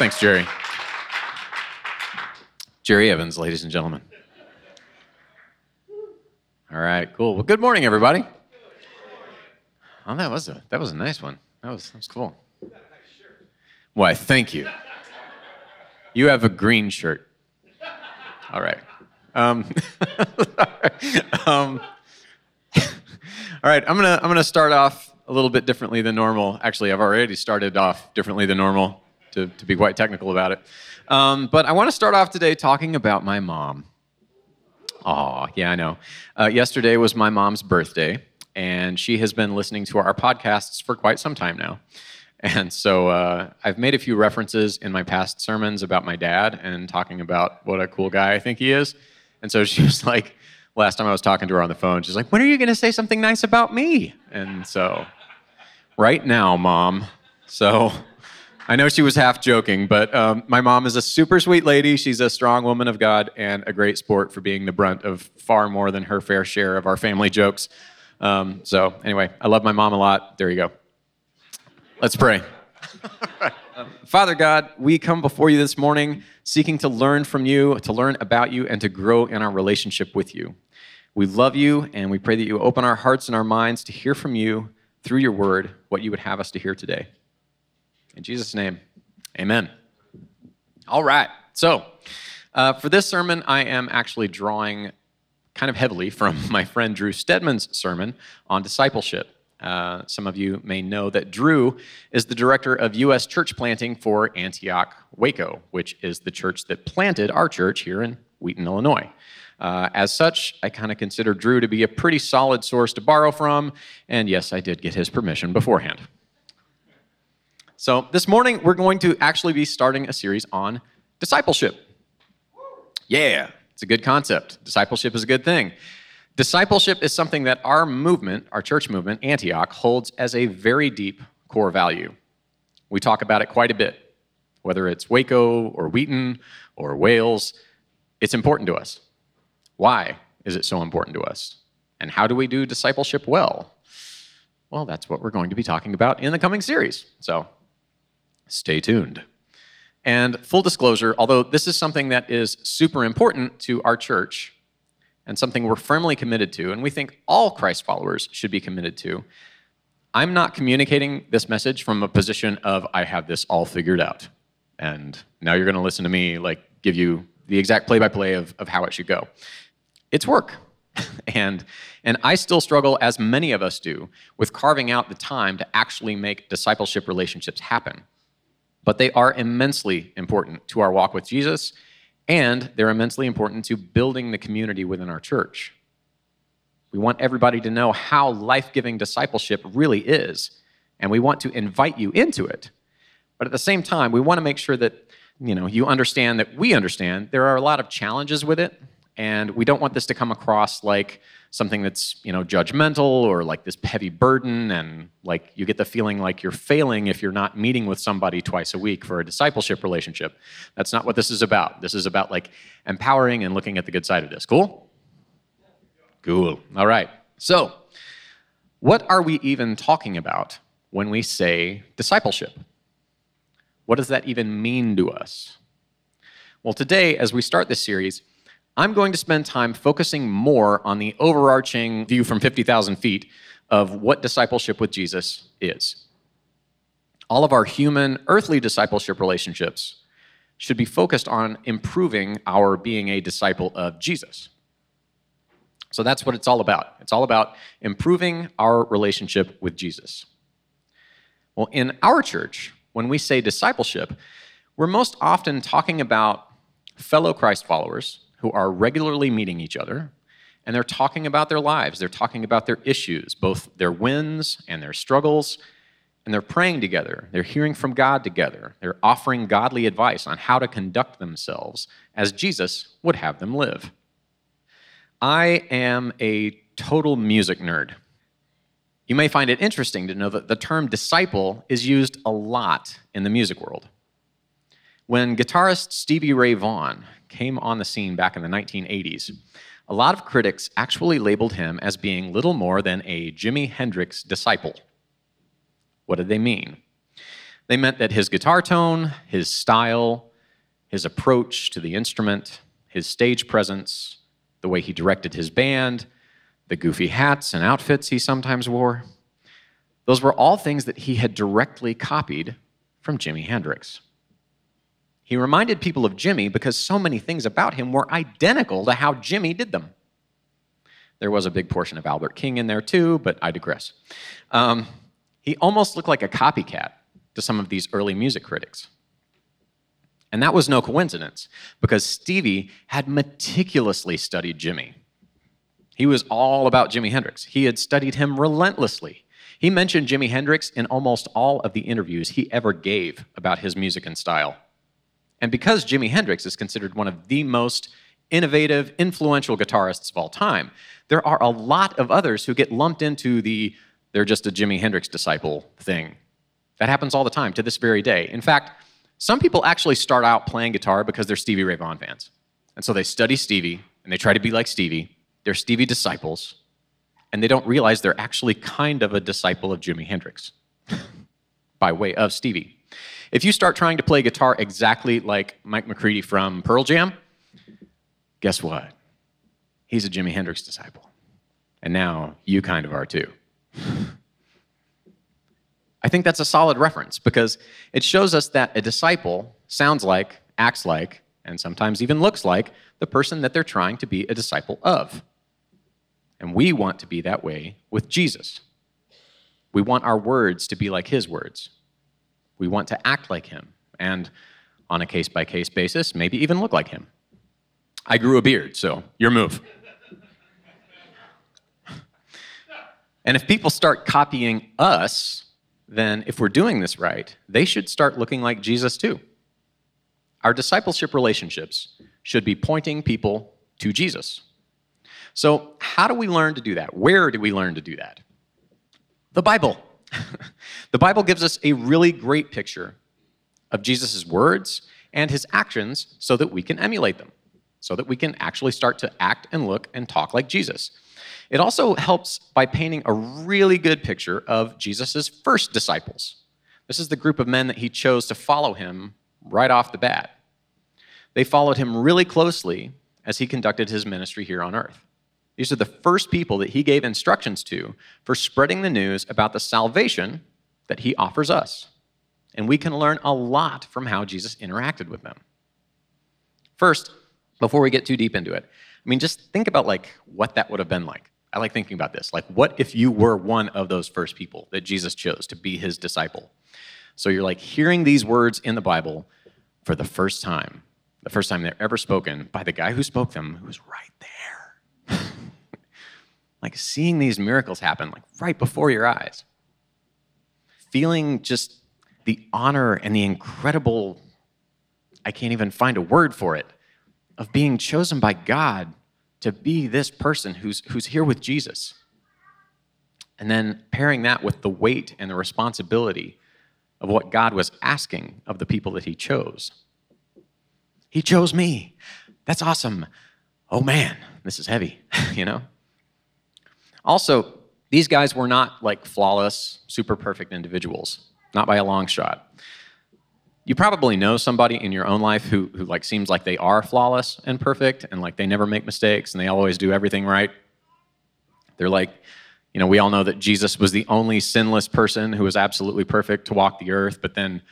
Thanks, Jerry. Jerry Evans, ladies and gentlemen. All right, cool. Well, good morning, everybody. Oh, that was a that was a nice one. That was that was cool. Why? Thank you. You have a green shirt. All right. Um, um, all right. I'm gonna I'm gonna start off a little bit differently than normal. Actually, I've already started off differently than normal to, to be quite technical about it. Um, but I want to start off today talking about my mom. Aw, yeah, I know. Uh, yesterday was my mom's birthday, and she has been listening to our podcasts for quite some time now. And so uh, I've made a few references in my past sermons about my dad and talking about what a cool guy I think he is. And so she was like, last time I was talking to her on the phone, she's like, when are you going to say something nice about me? And so, right now, mom. So I know she was half joking, but um, my mom is a super sweet lady. She's a strong woman of God and a great sport for being the brunt of far more than her fair share of our family jokes. Um, so, anyway, I love my mom a lot. There you go. Let's pray. Father God, we come before you this morning seeking to learn from you, to learn about you, and to grow in our relationship with you. We love you, and we pray that you open our hearts and our minds to hear from you through your word what you would have us to hear today. In Jesus' name, amen. All right. So, uh, for this sermon, I am actually drawing kind of heavily from my friend Drew Stedman's sermon on discipleship. Uh, some of you may know that Drew is the director of U.S. church planting for Antioch Waco, which is the church that planted our church here in Wheaton, Illinois. Uh, as such, I kind of consider Drew to be a pretty solid source to borrow from, and yes, I did get his permission beforehand. So, this morning, we're going to actually be starting a series on discipleship. Yeah, it's a good concept. Discipleship is a good thing. Discipleship is something that our movement, our church movement, Antioch, holds as a very deep core value. We talk about it quite a bit, whether it's Waco or Wheaton or Wales, it's important to us. Why is it so important to us? And how do we do discipleship well? Well, that's what we're going to be talking about in the coming series. So stay tuned. And full disclosure, although this is something that is super important to our church, and something we're firmly committed to, and we think all Christ followers should be committed to, I'm not communicating this message from a position of, I have this all figured out. And now you're going to listen to me, like, give you the exact play by play of how it should go. It's work. and, and I still struggle, as many of us do, with carving out the time to actually make discipleship relationships happen. But they are immensely important to our walk with Jesus and they're immensely important to building the community within our church. We want everybody to know how life giving discipleship really is, and we want to invite you into it. But at the same time, we want to make sure that you know you understand that we understand there are a lot of challenges with it and we don't want this to come across like something that's you know judgmental or like this heavy burden and like you get the feeling like you're failing if you're not meeting with somebody twice a week for a discipleship relationship. That's not what this is about. This is about like empowering and looking at the good side of this. Cool? Cool. All right. So what are we even talking about when we say discipleship? What does that even mean to us? Well today as we start this series I'm going to spend time focusing more on the overarching view from 50,000 feet of what discipleship with Jesus is. All of our human, earthly discipleship relationships should be focused on improving our being a disciple of Jesus. So that's what it's all about. It's all about improving our relationship with Jesus. Well, in our church, when we say discipleship, we're most often talking about fellow Christ followers who are regularly meeting each other and they're talking about their lives. They're talking about their issues, both their wins and their struggles, and they're praying together. They're hearing from God together. They're offering godly advice on how to conduct themselves as Jesus would have them live. I am a total music nerd. You may find it interesting to know that the term disciple is used a lot in the music world. When guitarist Stevie Ray Vaughan came on the scene back in the 1980s, a lot of critics actually labeled him as being little more than a Jimi Hendrix disciple. What did they mean? They meant that his guitar tone, his style, his approach to the instrument, his stage presence, the way he directed his band, the goofy hats and outfits he sometimes wore, those were all things that he had directly copied from Jimi Hendrix. He reminded people of Jimi because so many things about him were identical to how Jimi did them. There was a big portion of Albert King in there too, but I digress. Um, he almost looked like a copycat to some of these early music critics. And that was no coincidence, because Stevie had meticulously studied Jimi. He was all about Jimi Hendrix. He had studied him relentlessly. He mentioned Jimi Hendrix in almost all of the interviews he ever gave about his music and style. And because Jimi Hendrix is considered one of the most innovative, influential guitarists of all time, there are a lot of others who get lumped into the they're just a Jimi Hendrix disciple thing. That happens all the time to this very day. In fact, some people actually start out playing guitar because they're Stevie Ray Vaughan fans. And so they study Stevie and they try to be like Stevie. They're Stevie disciples, and they don't realize they're actually kind of a disciple of Jimi Hendrix by way of Stevie. If you start trying to play guitar exactly like Mike McCready from Pearl Jam, guess what? He's a Jimi Hendrix disciple. And now you kind of are too. I think that's a solid reference because it shows us that a disciple sounds like, acts like, and sometimes even looks like the person that they're trying to be a disciple of. And we want to be that way with Jesus. We want our words to be like his words. We want to act like him, and on a case by case basis, maybe even look like him. I grew a beard, so your move. and if people start copying us, then if we're doing this right, they should start looking like Jesus too. Our discipleship relationships should be pointing people to Jesus. So, how do we learn to do that? Where do we learn to do that? The Bible. the Bible gives us a really great picture of Jesus' words and his actions so that we can emulate them, so that we can actually start to act and look and talk like Jesus. It also helps by painting a really good picture of Jesus' first disciples. This is the group of men that he chose to follow him right off the bat. They followed him really closely as he conducted his ministry here on earth. These are the first people that he gave instructions to for spreading the news about the salvation that he offers us. And we can learn a lot from how Jesus interacted with them. First, before we get too deep into it, I mean, just think about like what that would have been like. I like thinking about this. Like, what if you were one of those first people that Jesus chose to be his disciple? So you're like hearing these words in the Bible for the first time, the first time they're ever spoken by the guy who spoke them, who's right there like seeing these miracles happen like right before your eyes. Feeling just the honor and the incredible i can't even find a word for it of being chosen by god to be this person who's who's here with jesus. And then pairing that with the weight and the responsibility of what god was asking of the people that he chose. He chose me. That's awesome. Oh man this is heavy you know also, these guys were not like flawless, super perfect individuals, not by a long shot. You probably know somebody in your own life who, who like seems like they are flawless and perfect and like they never make mistakes and they always do everything right. They're like, you know, we all know that Jesus was the only sinless person who was absolutely perfect to walk the earth, but then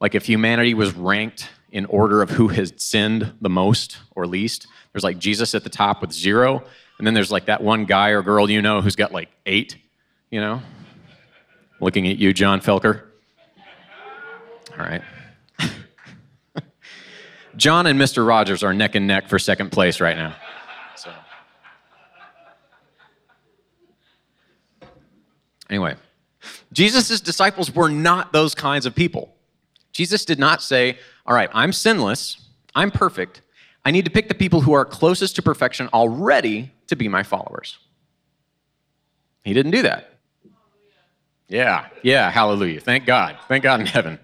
like if humanity was ranked in order of who has sinned the most or least, there's like Jesus at the top with zero, and then there's like that one guy or girl you know who's got like eight, you know? Looking at you, John Felker. All right. John and Mr. Rogers are neck and neck for second place right now. So. Anyway, Jesus' disciples were not those kinds of people. Jesus did not say, All right, I'm sinless, I'm perfect, I need to pick the people who are closest to perfection already to be my followers. He didn't do that. Yeah, yeah, hallelujah. Thank God. Thank God in heaven.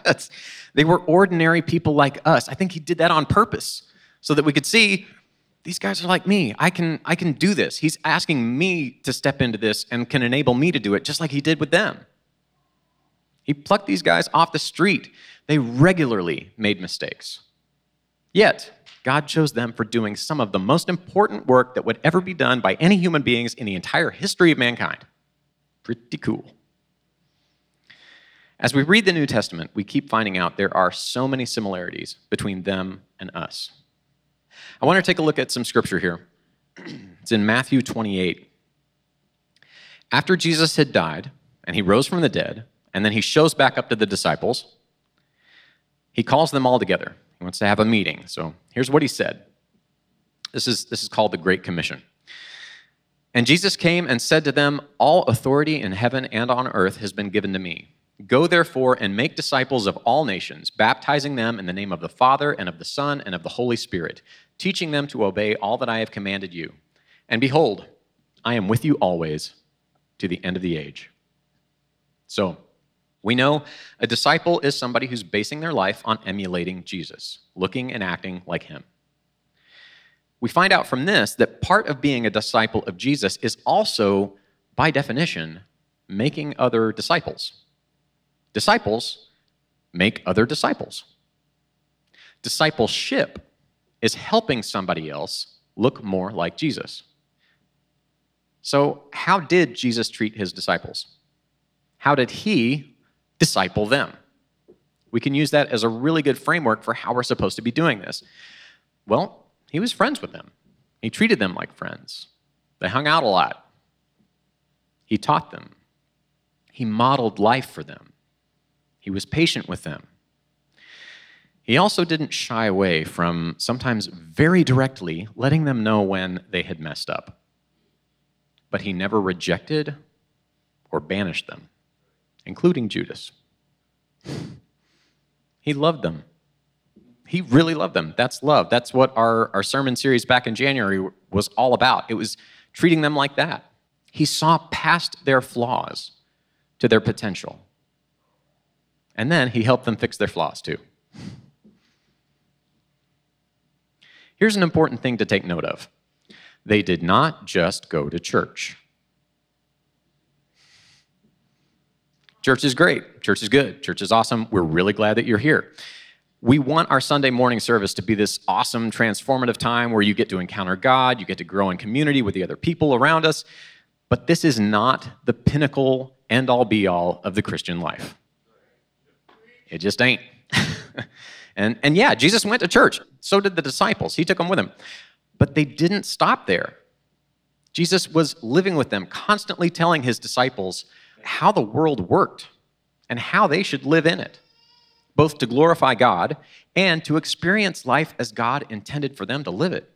they were ordinary people like us. I think he did that on purpose so that we could see these guys are like me. I can I can do this. He's asking me to step into this and can enable me to do it just like he did with them. He plucked these guys off the street. They regularly made mistakes. Yet, God chose them for doing some of the most important work that would ever be done by any human beings in the entire history of mankind. Pretty cool. As we read the New Testament, we keep finding out there are so many similarities between them and us. I want to take a look at some scripture here. It's in Matthew 28. After Jesus had died and he rose from the dead, and then he shows back up to the disciples, he calls them all together. He wants to have a meeting. So here's what he said. This is, this is called the Great Commission. And Jesus came and said to them, All authority in heaven and on earth has been given to me. Go therefore and make disciples of all nations, baptizing them in the name of the Father and of the Son and of the Holy Spirit, teaching them to obey all that I have commanded you. And behold, I am with you always to the end of the age. So, we know a disciple is somebody who's basing their life on emulating Jesus, looking and acting like him. We find out from this that part of being a disciple of Jesus is also, by definition, making other disciples. Disciples make other disciples. Discipleship is helping somebody else look more like Jesus. So, how did Jesus treat his disciples? How did he disciple them? We can use that as a really good framework for how we're supposed to be doing this. Well, he was friends with them, he treated them like friends. They hung out a lot. He taught them, he modeled life for them. He was patient with them. He also didn't shy away from sometimes very directly letting them know when they had messed up. But he never rejected or banished them, including Judas. He loved them. He really loved them. That's love. That's what our, our sermon series back in January was all about. It was treating them like that. He saw past their flaws to their potential. And then he helped them fix their flaws too. Here's an important thing to take note of they did not just go to church. Church is great. Church is good. Church is awesome. We're really glad that you're here. We want our Sunday morning service to be this awesome, transformative time where you get to encounter God, you get to grow in community with the other people around us. But this is not the pinnacle, end all, be all of the Christian life. It just ain't. and, and yeah, Jesus went to church. So did the disciples. He took them with him. But they didn't stop there. Jesus was living with them, constantly telling his disciples how the world worked and how they should live in it, both to glorify God and to experience life as God intended for them to live it.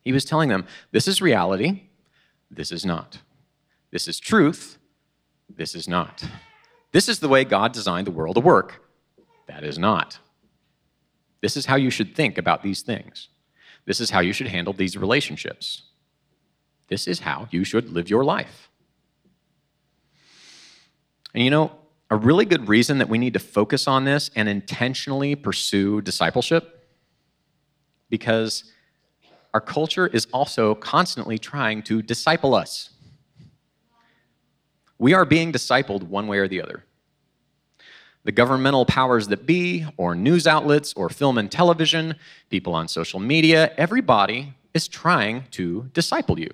He was telling them, this is reality, this is not. This is truth, this is not. This is the way God designed the world to work. That is not. This is how you should think about these things. This is how you should handle these relationships. This is how you should live your life. And you know, a really good reason that we need to focus on this and intentionally pursue discipleship because our culture is also constantly trying to disciple us. We are being discipled one way or the other. The governmental powers that be, or news outlets, or film and television, people on social media, everybody is trying to disciple you,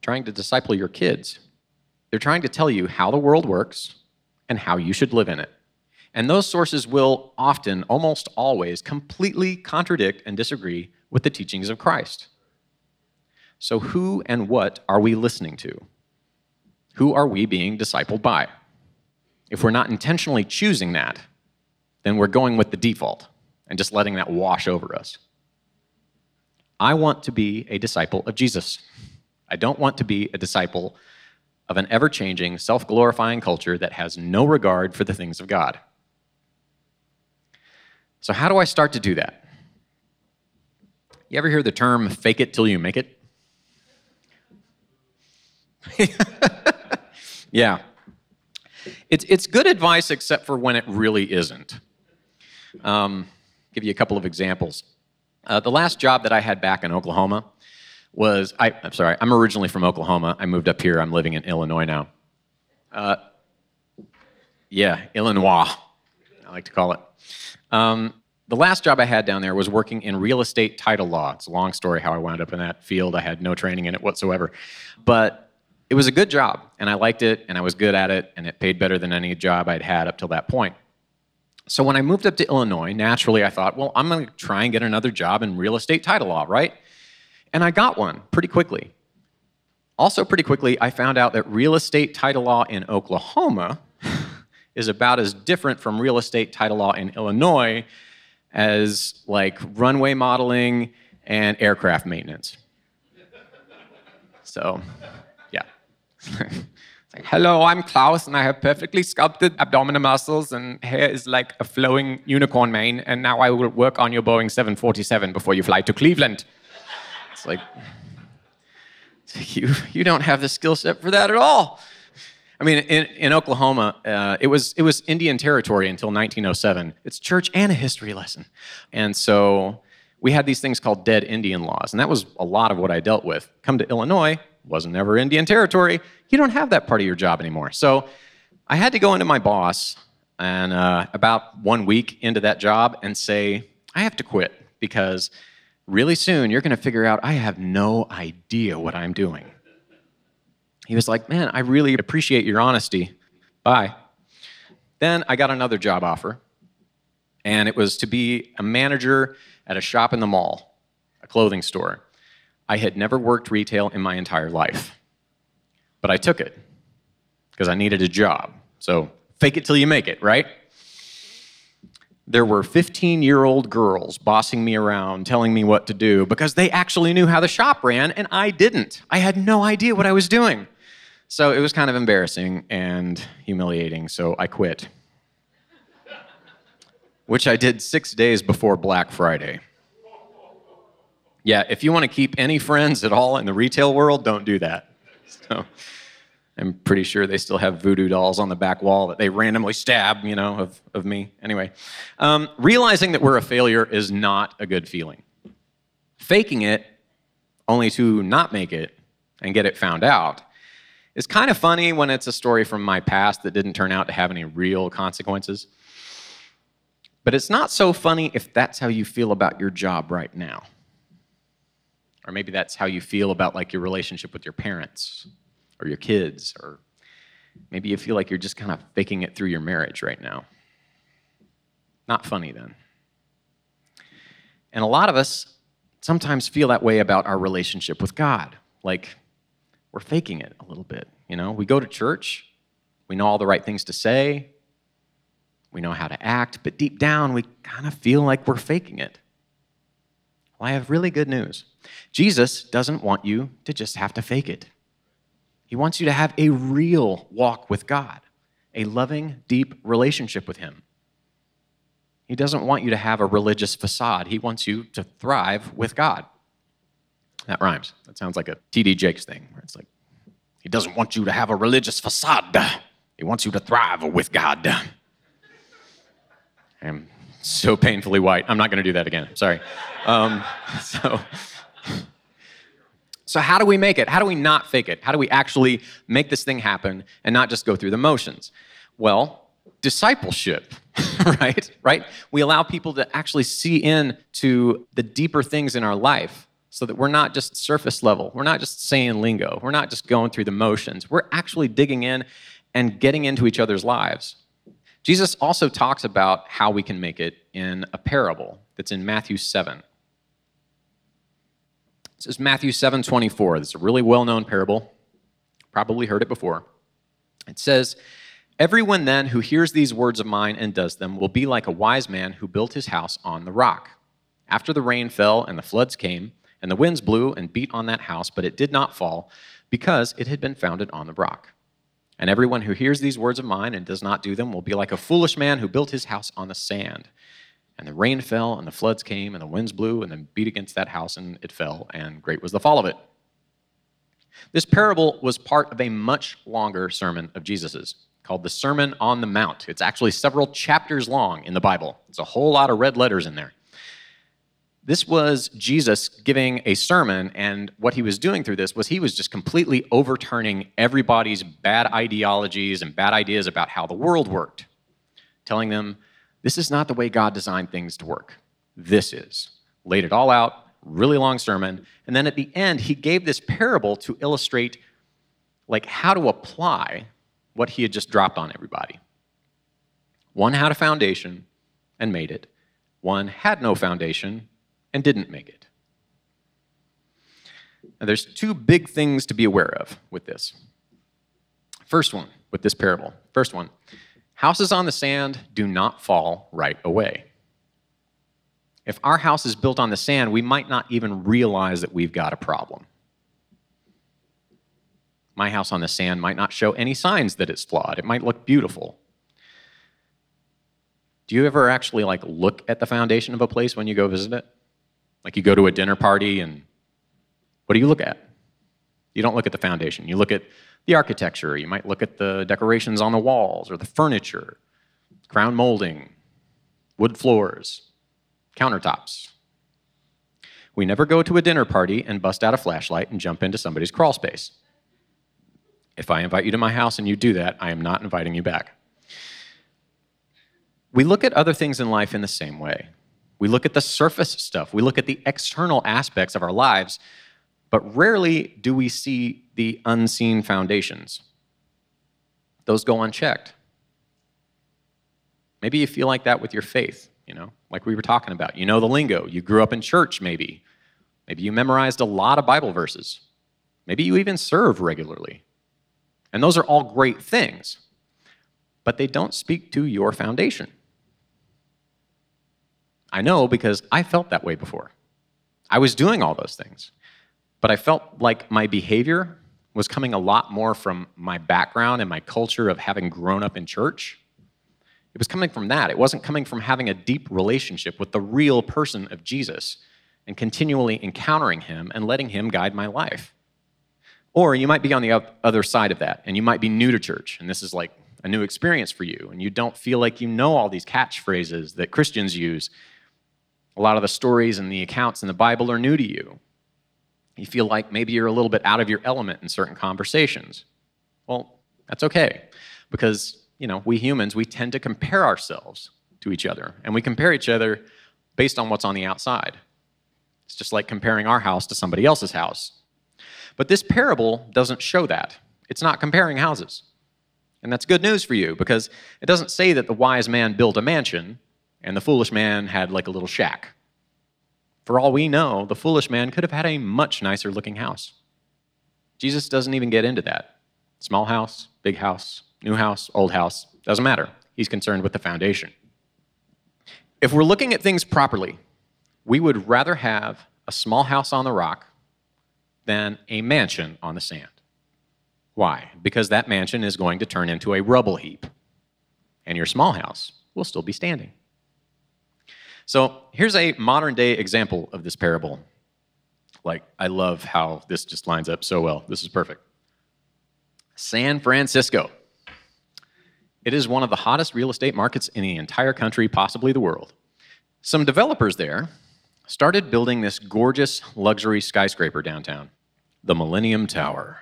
trying to disciple your kids. They're trying to tell you how the world works and how you should live in it. And those sources will often, almost always, completely contradict and disagree with the teachings of Christ. So, who and what are we listening to? Who are we being discipled by? If we're not intentionally choosing that, then we're going with the default and just letting that wash over us. I want to be a disciple of Jesus. I don't want to be a disciple of an ever changing, self glorifying culture that has no regard for the things of God. So, how do I start to do that? You ever hear the term fake it till you make it? Yeah. It's, it's good advice, except for when it really isn't. Um, give you a couple of examples. Uh, the last job that I had back in Oklahoma was I, am sorry, I'm originally from Oklahoma. I moved up here. I'm living in Illinois now. Uh, Yeah, Illinois, I like to call it. Um, the last job I had down there was working in real estate title law. It's a long story how I wound up in that field. I had no training in it whatsoever. But it was a good job, and I liked it, and I was good at it, and it paid better than any job I'd had up till that point. So when I moved up to Illinois, naturally I thought, well, I'm going to try and get another job in real estate title law, right? And I got one pretty quickly. Also, pretty quickly, I found out that real estate title law in Oklahoma is about as different from real estate title law in Illinois as like runway modeling and aircraft maintenance. So, yeah. like, hello, I'm Klaus, and I have perfectly sculpted abdominal muscles, and hair is like a flowing unicorn mane, and now I will work on your Boeing 747 before you fly to Cleveland. Like, you, you don't have the skill set for that at all. I mean, in, in Oklahoma, uh, it, was, it was Indian territory until 1907. It's church and a history lesson. And so we had these things called dead Indian laws, and that was a lot of what I dealt with. Come to Illinois, wasn't ever Indian territory. You don't have that part of your job anymore. So I had to go into my boss and uh, about one week into that job and say, I have to quit because really soon you're going to figure out I have no idea what I'm doing. He was like, Man, I really appreciate your honesty. Bye. Then I got another job offer, and it was to be a manager at a shop in the mall, a clothing store. I had never worked retail in my entire life, but I took it because I needed a job. So fake it till you make it, right? There were 15 year old girls bossing me around, telling me what to do because they actually knew how the shop ran and I didn't. I had no idea what I was doing. So it was kind of embarrassing and humiliating, so I quit. Which I did six days before Black Friday. Yeah, if you want to keep any friends at all in the retail world, don't do that. So I'm pretty sure they still have voodoo dolls on the back wall that they randomly stab, you know, of, of me. Anyway, um, realizing that we're a failure is not a good feeling. Faking it only to not make it and get it found out is kind of funny when it's a story from my past that didn't turn out to have any real consequences. But it's not so funny if that's how you feel about your job right now. Or maybe that's how you feel about like your relationship with your parents or your kids or maybe you feel like you're just kind of faking it through your marriage right now. Not funny then. And a lot of us sometimes feel that way about our relationship with God. Like we're faking it a little bit. You know, we go to church, we know all the right things to say, we know how to act, but deep down we kind of feel like we're faking it. Well, I have really good news. Jesus doesn't want you to just have to fake it. He wants you to have a real walk with God, a loving, deep relationship with Him. He doesn't want you to have a religious facade. He wants you to thrive with God. That rhymes. That sounds like a TD Jakes thing, where it's like, he doesn't want you to have a religious facade. He wants you to thrive with God. I'm so painfully white. I'm not going to do that again. Sorry. Um, so, so, how do we make it? How do we not fake it? How do we actually make this thing happen and not just go through the motions? Well, discipleship, right? Right? We allow people to actually see into the deeper things in our life so that we're not just surface level. We're not just saying lingo. We're not just going through the motions. We're actually digging in and getting into each other's lives. Jesus also talks about how we can make it in a parable that's in Matthew 7. This is Matthew 7 24. This is a really well known parable. Probably heard it before. It says, Everyone then who hears these words of mine and does them will be like a wise man who built his house on the rock. After the rain fell and the floods came, and the winds blew and beat on that house, but it did not fall, because it had been founded on the rock. And everyone who hears these words of mine and does not do them will be like a foolish man who built his house on the sand. And the rain fell, and the floods came, and the winds blew, and then beat against that house, and it fell, and great was the fall of it. This parable was part of a much longer sermon of Jesus's called the Sermon on the Mount. It's actually several chapters long in the Bible. It's a whole lot of red letters in there. This was Jesus giving a sermon, and what he was doing through this was he was just completely overturning everybody's bad ideologies and bad ideas about how the world worked. telling them, this is not the way God designed things to work. This is. Laid it all out, really long sermon. And then at the end, he gave this parable to illustrate like how to apply what he had just dropped on everybody. One had a foundation and made it. One had no foundation and didn't make it. Now, there's two big things to be aware of with this. First one, with this parable. First one, houses on the sand do not fall right away. If our house is built on the sand, we might not even realize that we've got a problem. My house on the sand might not show any signs that it's flawed. It might look beautiful. Do you ever actually like look at the foundation of a place when you go visit it? Like you go to a dinner party and what do you look at? You don't look at the foundation. You look at the architecture. You might look at the decorations on the walls or the furniture, crown molding, wood floors, countertops. We never go to a dinner party and bust out a flashlight and jump into somebody's crawl space. If I invite you to my house and you do that, I am not inviting you back. We look at other things in life in the same way. We look at the surface stuff, we look at the external aspects of our lives, but rarely do we see the unseen foundations. Those go unchecked. Maybe you feel like that with your faith, you know, like we were talking about. You know the lingo, you grew up in church, maybe. Maybe you memorized a lot of Bible verses. Maybe you even serve regularly. And those are all great things, but they don't speak to your foundation. I know because I felt that way before. I was doing all those things, but I felt like my behavior was coming a lot more from my background and my culture of having grown up in church. It was coming from that. It wasn't coming from having a deep relationship with the real person of Jesus and continually encountering him and letting him guide my life. Or you might be on the other side of that, and you might be new to church, and this is like a new experience for you, and you don't feel like you know all these catchphrases that Christians use. A lot of the stories and the accounts in the Bible are new to you. You feel like maybe you're a little bit out of your element in certain conversations. Well, that's okay, because you know we humans we tend to compare ourselves to each other, and we compare each other based on what's on the outside. It's just like comparing our house to somebody else's house. But this parable doesn't show that. It's not comparing houses. And that's good news for you because it doesn't say that the wise man built a mansion and the foolish man had like a little shack. For all we know, the foolish man could have had a much nicer looking house. Jesus doesn't even get into that. Small house, big house, new house, old house, doesn't matter. He's concerned with the foundation. If we're looking at things properly, we would rather have a small house on the rock than a mansion on the sand. Why? Because that mansion is going to turn into a rubble heap, and your small house will still be standing. So here's a modern day example of this parable. Like, I love how this just lines up so well. This is perfect. San Francisco. It is one of the hottest real estate markets in the entire country, possibly the world. Some developers there started building this gorgeous luxury skyscraper downtown, the Millennium Tower.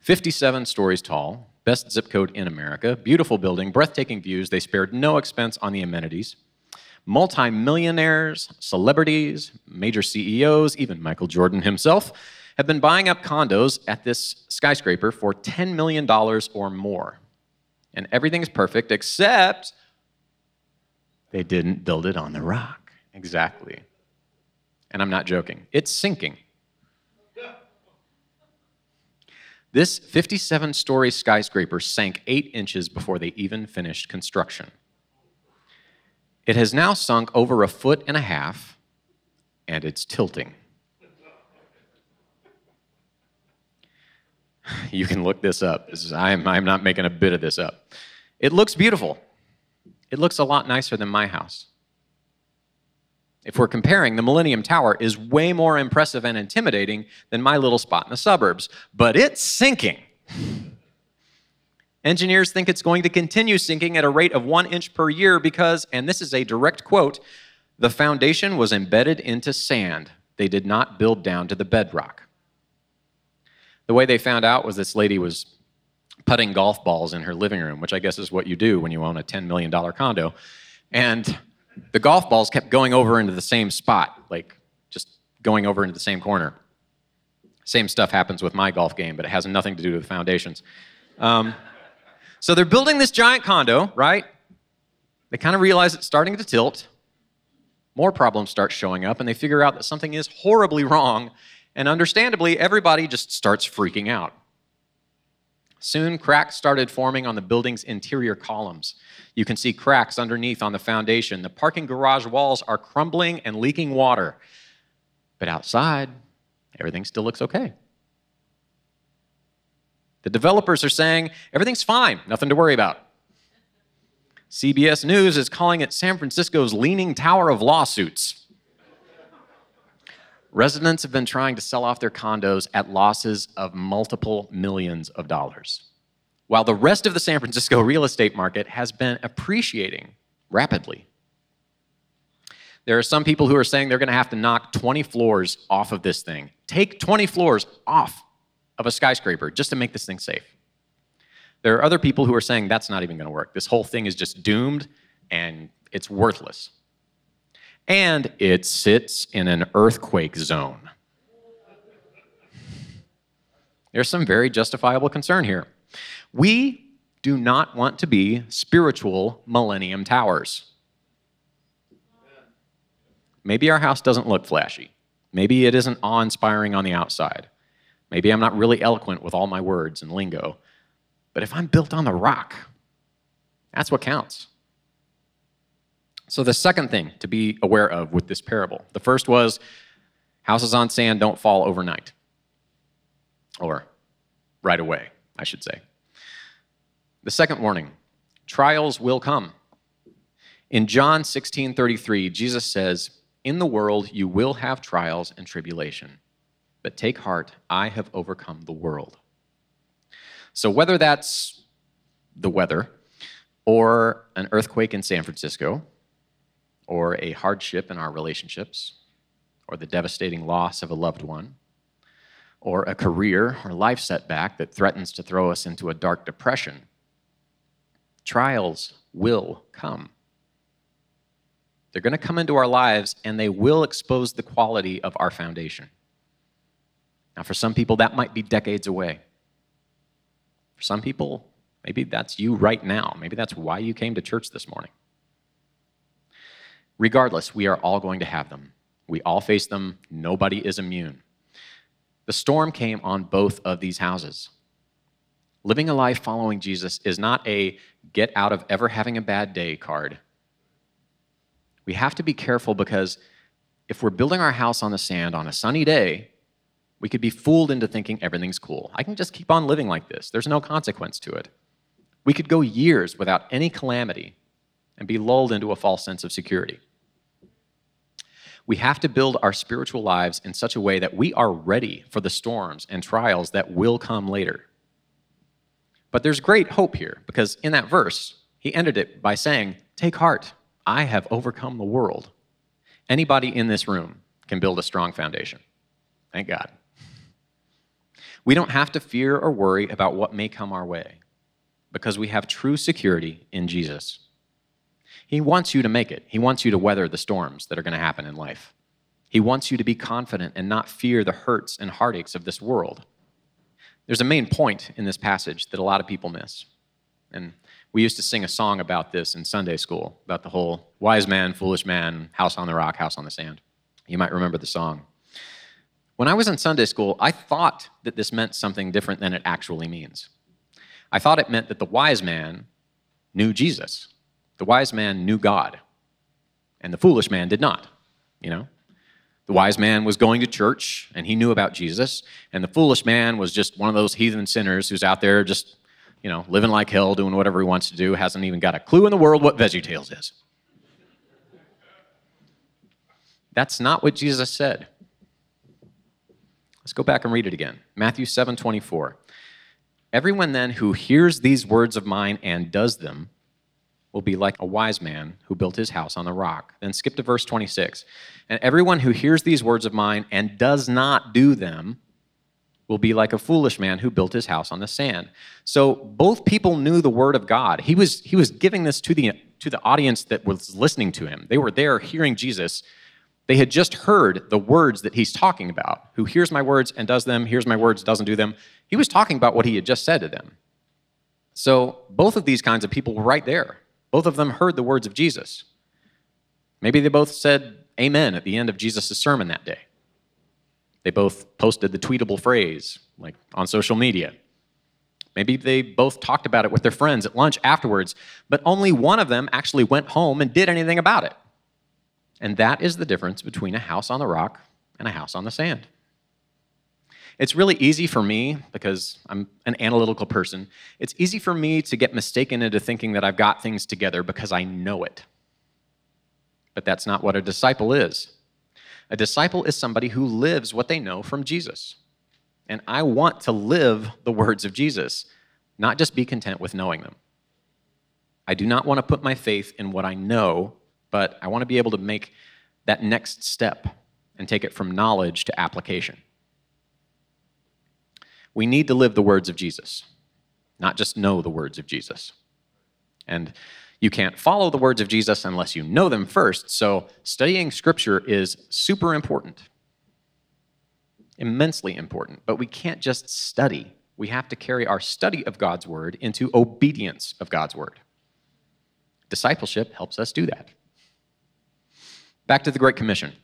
57 stories tall, best zip code in America, beautiful building, breathtaking views. They spared no expense on the amenities. Multi-millionaires, celebrities, major CEOs, even Michael Jordan himself, have been buying up condos at this skyscraper for $10 million or more. And everything's perfect except they didn't build it on the rock. Exactly and I'm not joking. It's sinking. This 57 story skyscraper sank eight inches before they even finished construction. It has now sunk over a foot and a half, and it's tilting. You can look this up. This is, I'm, I'm not making a bit of this up. It looks beautiful. It looks a lot nicer than my house if we're comparing, the Millennium Tower is way more impressive and intimidating than my little spot in the suburbs, but it's sinking. Engineers think it's going to continue sinking at a rate of one inch per year because, and this is a direct quote, the foundation was embedded into sand. They did not build down to the bedrock. The way they found out was this lady was putting golf balls in her living room, which I guess is what you do when you own a $10 million condo. And the golf balls kept going over into the same spot, like just going over into the same corner. Same stuff happens with my golf game, but it has nothing to do with the foundations. Um, so they're building this giant condo, right? They kind of realize it's starting to tilt. More problems start showing up, and they figure out that something is horribly wrong. And understandably, everybody just starts freaking out. Soon, cracks started forming on the building's interior columns. You can see cracks underneath on the foundation. The parking garage walls are crumbling and leaking water. But outside, everything still looks okay. The developers are saying everything's fine, nothing to worry about. CBS News is calling it San Francisco's leaning tower of lawsuits. Residents have been trying to sell off their condos at losses of multiple millions of dollars, while the rest of the San Francisco real estate market has been appreciating rapidly. There are some people who are saying they're going to have to knock 20 floors off of this thing. Take 20 floors off of a skyscraper just to make this thing safe. There are other people who are saying that's not even going to work. This whole thing is just doomed and it's worthless. And it sits in an earthquake zone. There's some very justifiable concern here. We do not want to be spiritual millennium towers. Maybe our house doesn't look flashy. Maybe it isn't awe inspiring on the outside. Maybe I'm not really eloquent with all my words and lingo. But if I'm built on the rock, that's what counts. So, the second thing to be aware of with this parable the first was houses on sand don't fall overnight, or right away, I should say. The second warning trials will come. In John 16 33, Jesus says, In the world you will have trials and tribulation, but take heart, I have overcome the world. So, whether that's the weather, or an earthquake in San Francisco, or a hardship in our relationships, or the devastating loss of a loved one, or a career or life setback that threatens to throw us into a dark depression, trials will come. They're going to come into our lives and they will expose the quality of our foundation. Now, for some people, that might be decades away. For some people, maybe that's you right now. Maybe that's why you came to church this morning. Regardless, we are all going to have them. We all face them. Nobody is immune. The storm came on both of these houses. Living a life following Jesus is not a get out of ever having a bad day card. We have to be careful because if we're building our house on the sand on a sunny day, we could be fooled into thinking everything's cool. I can just keep on living like this, there's no consequence to it. We could go years without any calamity and be lulled into a false sense of security. We have to build our spiritual lives in such a way that we are ready for the storms and trials that will come later. But there's great hope here because in that verse, he ended it by saying, Take heart, I have overcome the world. Anybody in this room can build a strong foundation. Thank God. We don't have to fear or worry about what may come our way because we have true security in Jesus. He wants you to make it. He wants you to weather the storms that are going to happen in life. He wants you to be confident and not fear the hurts and heartaches of this world. There's a main point in this passage that a lot of people miss. And we used to sing a song about this in Sunday school, about the whole wise man, foolish man, house on the rock, house on the sand. You might remember the song. When I was in Sunday school, I thought that this meant something different than it actually means. I thought it meant that the wise man knew Jesus. The wise man knew God, and the foolish man did not, you know? The wise man was going to church and he knew about Jesus, and the foolish man was just one of those heathen sinners who's out there just, you know, living like hell, doing whatever he wants to do, hasn't even got a clue in the world what VeggieTales is. That's not what Jesus said. Let's go back and read it again. Matthew 7 24. Everyone then who hears these words of mine and does them will be like a wise man who built his house on the rock. Then skip to verse 26. And everyone who hears these words of mine and does not do them will be like a foolish man who built his house on the sand. So both people knew the word of God. He was, he was giving this to the, to the audience that was listening to him. They were there hearing Jesus. They had just heard the words that he's talking about. Who hears my words and does them, hears my words, doesn't do them. He was talking about what he had just said to them. So both of these kinds of people were right there. Both of them heard the words of Jesus. Maybe they both said amen at the end of Jesus' sermon that day. They both posted the tweetable phrase, like on social media. Maybe they both talked about it with their friends at lunch afterwards, but only one of them actually went home and did anything about it. And that is the difference between a house on the rock and a house on the sand. It's really easy for me, because I'm an analytical person, it's easy for me to get mistaken into thinking that I've got things together because I know it. But that's not what a disciple is. A disciple is somebody who lives what they know from Jesus. And I want to live the words of Jesus, not just be content with knowing them. I do not want to put my faith in what I know, but I want to be able to make that next step and take it from knowledge to application. We need to live the words of Jesus, not just know the words of Jesus. And you can't follow the words of Jesus unless you know them first. So, studying scripture is super important, immensely important. But we can't just study, we have to carry our study of God's word into obedience of God's word. Discipleship helps us do that. Back to the Great Commission.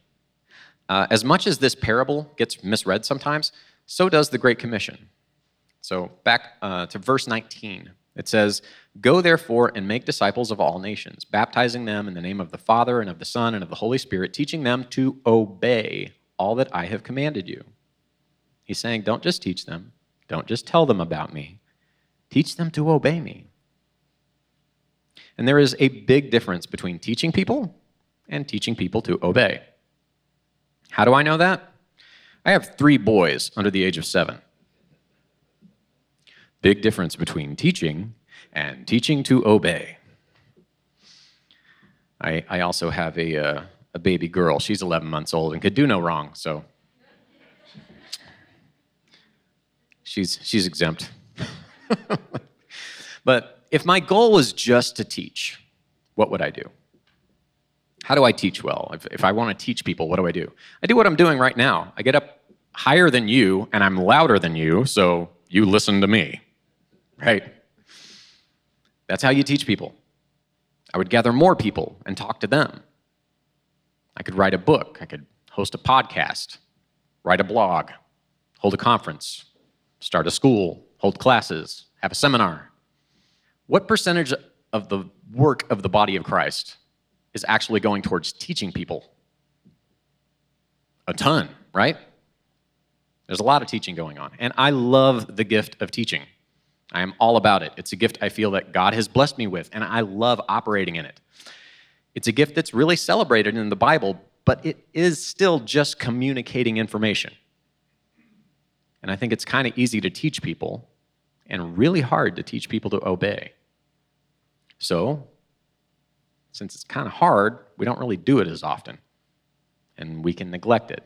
Uh, as much as this parable gets misread sometimes, so does the Great Commission. So, back uh, to verse 19. It says, Go therefore and make disciples of all nations, baptizing them in the name of the Father and of the Son and of the Holy Spirit, teaching them to obey all that I have commanded you. He's saying, Don't just teach them, don't just tell them about me, teach them to obey me. And there is a big difference between teaching people and teaching people to obey. How do I know that? I have three boys under the age of seven. Big difference between teaching and teaching to obey. I, I also have a, uh, a baby girl. She's 11 months old and could do no wrong, so she's, she's exempt. but if my goal was just to teach, what would I do? How do I teach well? If, if I want to teach people, what do I do? I do what I'm doing right now. I get up higher than you and I'm louder than you, so you listen to me right? That's how you teach people. I would gather more people and talk to them. I could write a book, I could host a podcast, write a blog, hold a conference, start a school, hold classes, have a seminar. What percentage of the work of the body of Christ is actually going towards teaching people? A ton, right? There's a lot of teaching going on. And I love the gift of teaching. I am all about it. It's a gift I feel that God has blessed me with, and I love operating in it. It's a gift that's really celebrated in the Bible, but it is still just communicating information. And I think it's kind of easy to teach people and really hard to teach people to obey. So, since it's kind of hard, we don't really do it as often, and we can neglect it.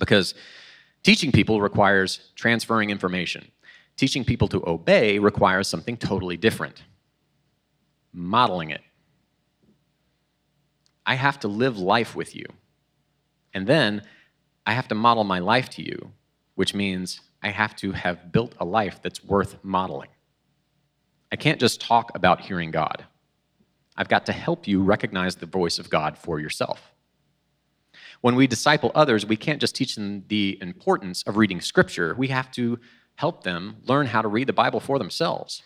Because teaching people requires transferring information. Teaching people to obey requires something totally different modeling it. I have to live life with you. And then I have to model my life to you, which means I have to have built a life that's worth modeling. I can't just talk about hearing God. I've got to help you recognize the voice of God for yourself. When we disciple others, we can't just teach them the importance of reading Scripture. We have to help them learn how to read the Bible for themselves.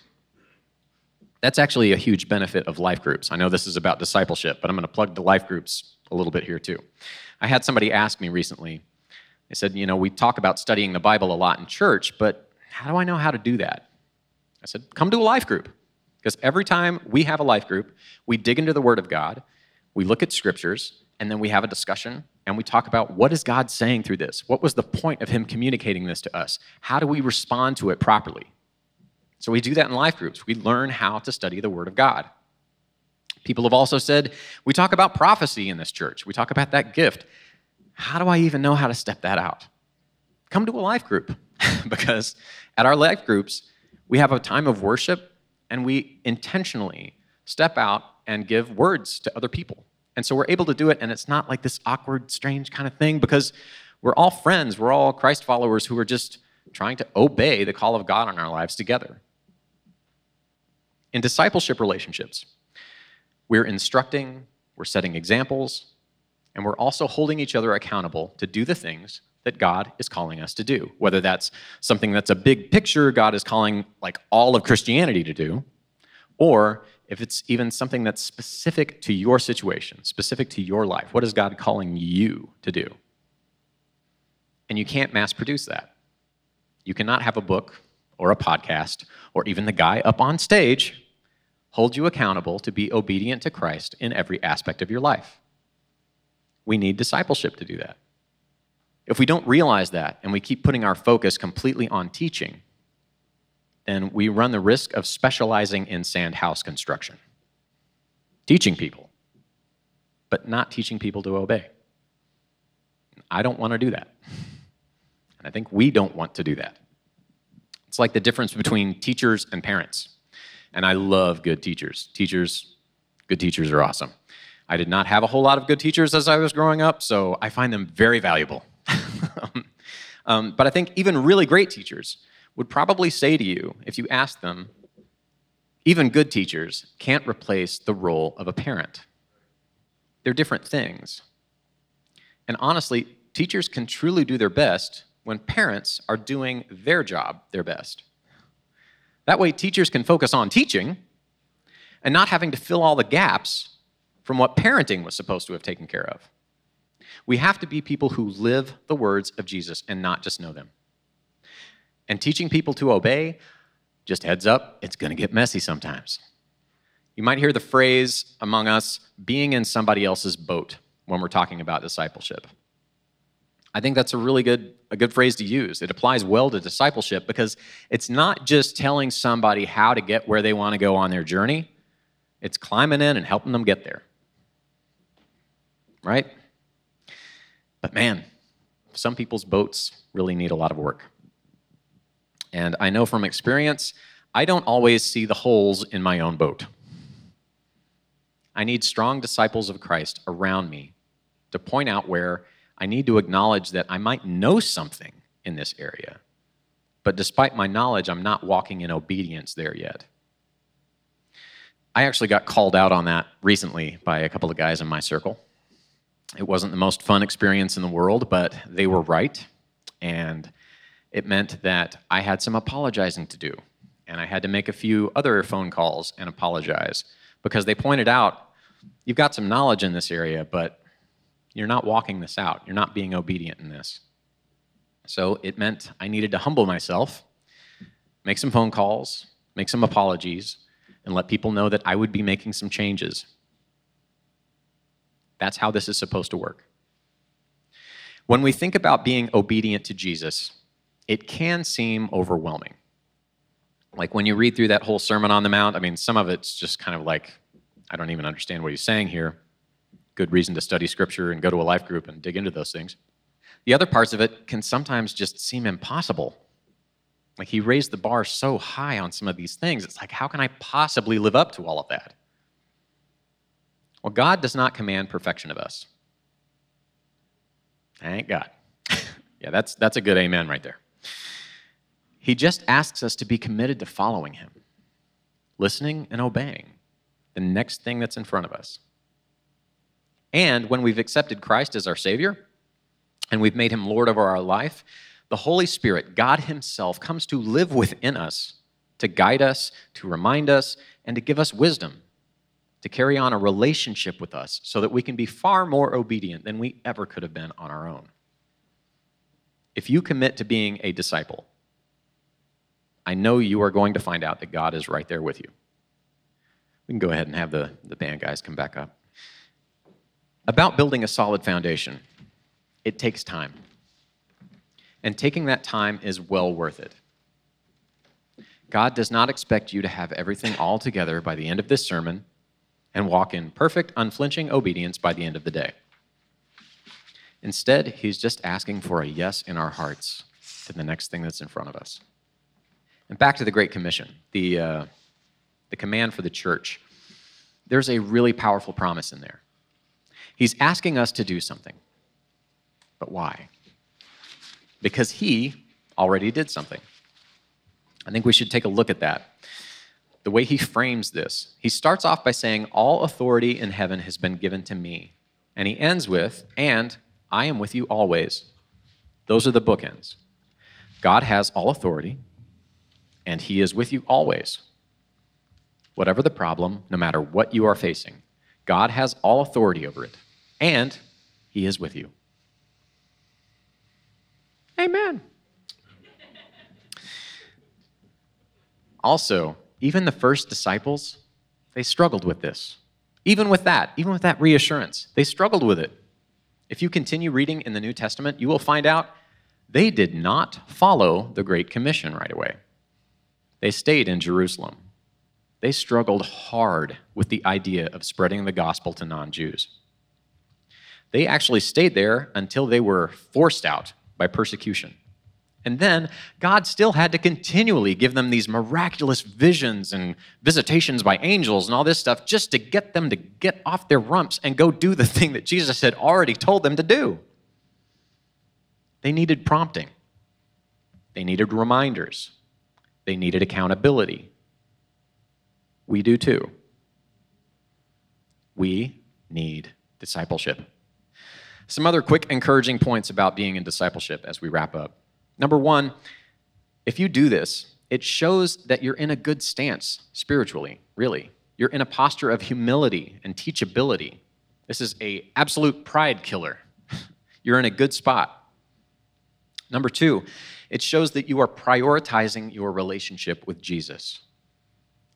That's actually a huge benefit of life groups. I know this is about discipleship, but I'm going to plug the life groups a little bit here too. I had somebody ask me recently, they said, You know, we talk about studying the Bible a lot in church, but how do I know how to do that? I said, Come to a life group. Because every time we have a life group, we dig into the Word of God, we look at scriptures, and then we have a discussion and we talk about what is God saying through this? What was the point of him communicating this to us? How do we respond to it properly? So we do that in life groups. We learn how to study the Word of God. People have also said, we talk about prophecy in this church. We talk about that gift. How do I even know how to step that out? Come to a life group. because at our life groups, we have a time of worship and we intentionally step out and give words to other people. And so we're able to do it, and it's not like this awkward, strange kind of thing because we're all friends. We're all Christ followers who are just trying to obey the call of God on our lives together. In discipleship relationships, we're instructing, we're setting examples, and we're also holding each other accountable to do the things that God is calling us to do. Whether that's something that's a big picture God is calling like all of Christianity to do, or if it's even something that's specific to your situation, specific to your life. What is God calling you to do? And you can't mass produce that. You cannot have a book or a podcast or even the guy up on stage hold you accountable to be obedient to Christ in every aspect of your life. We need discipleship to do that. If we don't realize that and we keep putting our focus completely on teaching, then we run the risk of specializing in sand house construction, teaching people, but not teaching people to obey. I don't want to do that. And I think we don't want to do that. It's like the difference between teachers and parents. And I love good teachers. Teachers, good teachers are awesome. I did not have a whole lot of good teachers as I was growing up, so I find them very valuable. um, but I think even really great teachers would probably say to you, if you asked them, even good teachers can't replace the role of a parent. They're different things. And honestly, teachers can truly do their best when parents are doing their job their best. That way, teachers can focus on teaching and not having to fill all the gaps from what parenting was supposed to have taken care of. We have to be people who live the words of Jesus and not just know them. And teaching people to obey, just heads up, it's going to get messy sometimes. You might hear the phrase among us being in somebody else's boat when we're talking about discipleship. I think that's a really good a good phrase to use. It applies well to discipleship because it's not just telling somebody how to get where they want to go on their journey. It's climbing in and helping them get there. Right? But man, some people's boats really need a lot of work. And I know from experience, I don't always see the holes in my own boat. I need strong disciples of Christ around me to point out where I need to acknowledge that I might know something in this area, but despite my knowledge, I'm not walking in obedience there yet. I actually got called out on that recently by a couple of guys in my circle. It wasn't the most fun experience in the world, but they were right. And it meant that I had some apologizing to do. And I had to make a few other phone calls and apologize because they pointed out you've got some knowledge in this area, but you're not walking this out. You're not being obedient in this. So it meant I needed to humble myself, make some phone calls, make some apologies, and let people know that I would be making some changes. That's how this is supposed to work. When we think about being obedient to Jesus, it can seem overwhelming. Like when you read through that whole Sermon on the Mount, I mean, some of it's just kind of like, I don't even understand what he's saying here. Good reason to study scripture and go to a life group and dig into those things. The other parts of it can sometimes just seem impossible. Like he raised the bar so high on some of these things, it's like, how can I possibly live up to all of that? Well, God does not command perfection of us. Thank God. yeah, that's, that's a good amen right there. He just asks us to be committed to following him, listening and obeying the next thing that's in front of us. And when we've accepted Christ as our Savior and we've made him Lord over our life, the Holy Spirit, God Himself, comes to live within us to guide us, to remind us, and to give us wisdom, to carry on a relationship with us so that we can be far more obedient than we ever could have been on our own. If you commit to being a disciple, I know you are going to find out that God is right there with you. We can go ahead and have the, the band guys come back up. About building a solid foundation, it takes time. And taking that time is well worth it. God does not expect you to have everything all together by the end of this sermon and walk in perfect, unflinching obedience by the end of the day. Instead, He's just asking for a yes in our hearts to the next thing that's in front of us. And back to the Great Commission, the, uh, the command for the church. There's a really powerful promise in there. He's asking us to do something. But why? Because he already did something. I think we should take a look at that. The way he frames this, he starts off by saying, All authority in heaven has been given to me. And he ends with, And I am with you always. Those are the bookends. God has all authority, and he is with you always. Whatever the problem, no matter what you are facing, God has all authority over it, and he is with you. Amen. Also, even the first disciples, they struggled with this. Even with that, even with that reassurance, they struggled with it. If you continue reading in the New Testament, you will find out they did not follow the Great Commission right away. They stayed in Jerusalem. They struggled hard with the idea of spreading the gospel to non Jews. They actually stayed there until they were forced out by persecution. And then God still had to continually give them these miraculous visions and visitations by angels and all this stuff just to get them to get off their rumps and go do the thing that Jesus had already told them to do. They needed prompting, they needed reminders, they needed accountability. We do too. We need discipleship. Some other quick encouraging points about being in discipleship as we wrap up. Number one, if you do this, it shows that you're in a good stance spiritually, really. You're in a posture of humility and teachability. This is a absolute pride killer. You're in a good spot. Number 2, it shows that you are prioritizing your relationship with Jesus.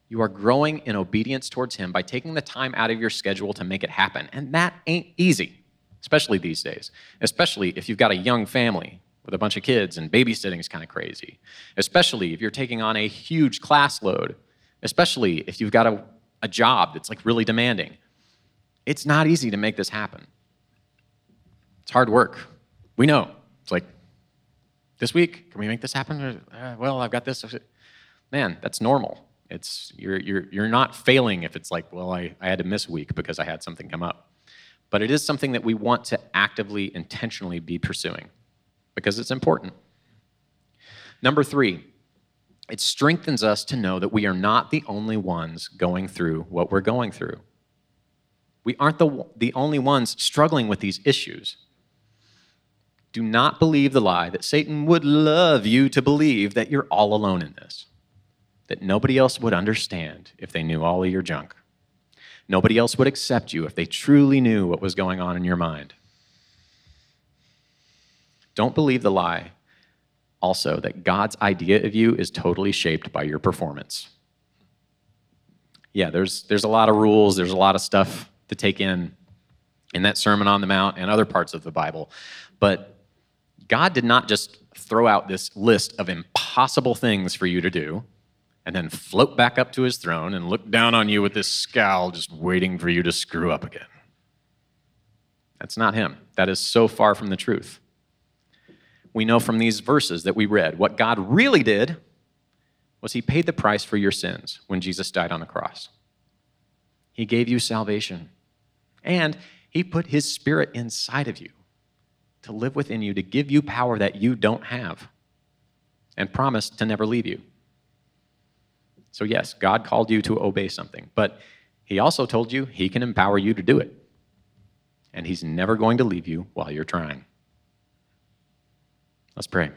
You are growing in obedience towards him by taking the time out of your schedule to make it happen. And that ain't easy, especially these days, especially if you've got a young family with a bunch of kids and babysitting is kind of crazy, especially if you're taking on a huge class load, especially if you've got a, a job that's like really demanding. It's not easy to make this happen. It's hard work. We know. It's like, this week, can we make this happen? Uh, well, I've got this. Man, that's normal. It's, you're, you're, you're not failing if it's like, well, I, I had to miss a week because I had something come up. But it is something that we want to actively, intentionally be pursuing because it's important. Number three, it strengthens us to know that we are not the only ones going through what we're going through. We aren't the, the only ones struggling with these issues. Do not believe the lie that Satan would love you to believe that you're all alone in this, that nobody else would understand if they knew all of your junk. Nobody else would accept you if they truly knew what was going on in your mind. Don't believe the lie also that God's idea of you is totally shaped by your performance. Yeah, there's, there's a lot of rules, there's a lot of stuff to take in in that Sermon on the Mount and other parts of the Bible. But God did not just throw out this list of impossible things for you to do and then float back up to his throne and look down on you with this scowl, just waiting for you to screw up again. That's not him. That is so far from the truth we know from these verses that we read what God really did was he paid the price for your sins when Jesus died on the cross. He gave you salvation, and he put his spirit inside of you to live within you, to give you power that you don't have, and promised to never leave you. So, yes, God called you to obey something, but he also told you he can empower you to do it. And he's never going to leave you while you're trying. Let's pray.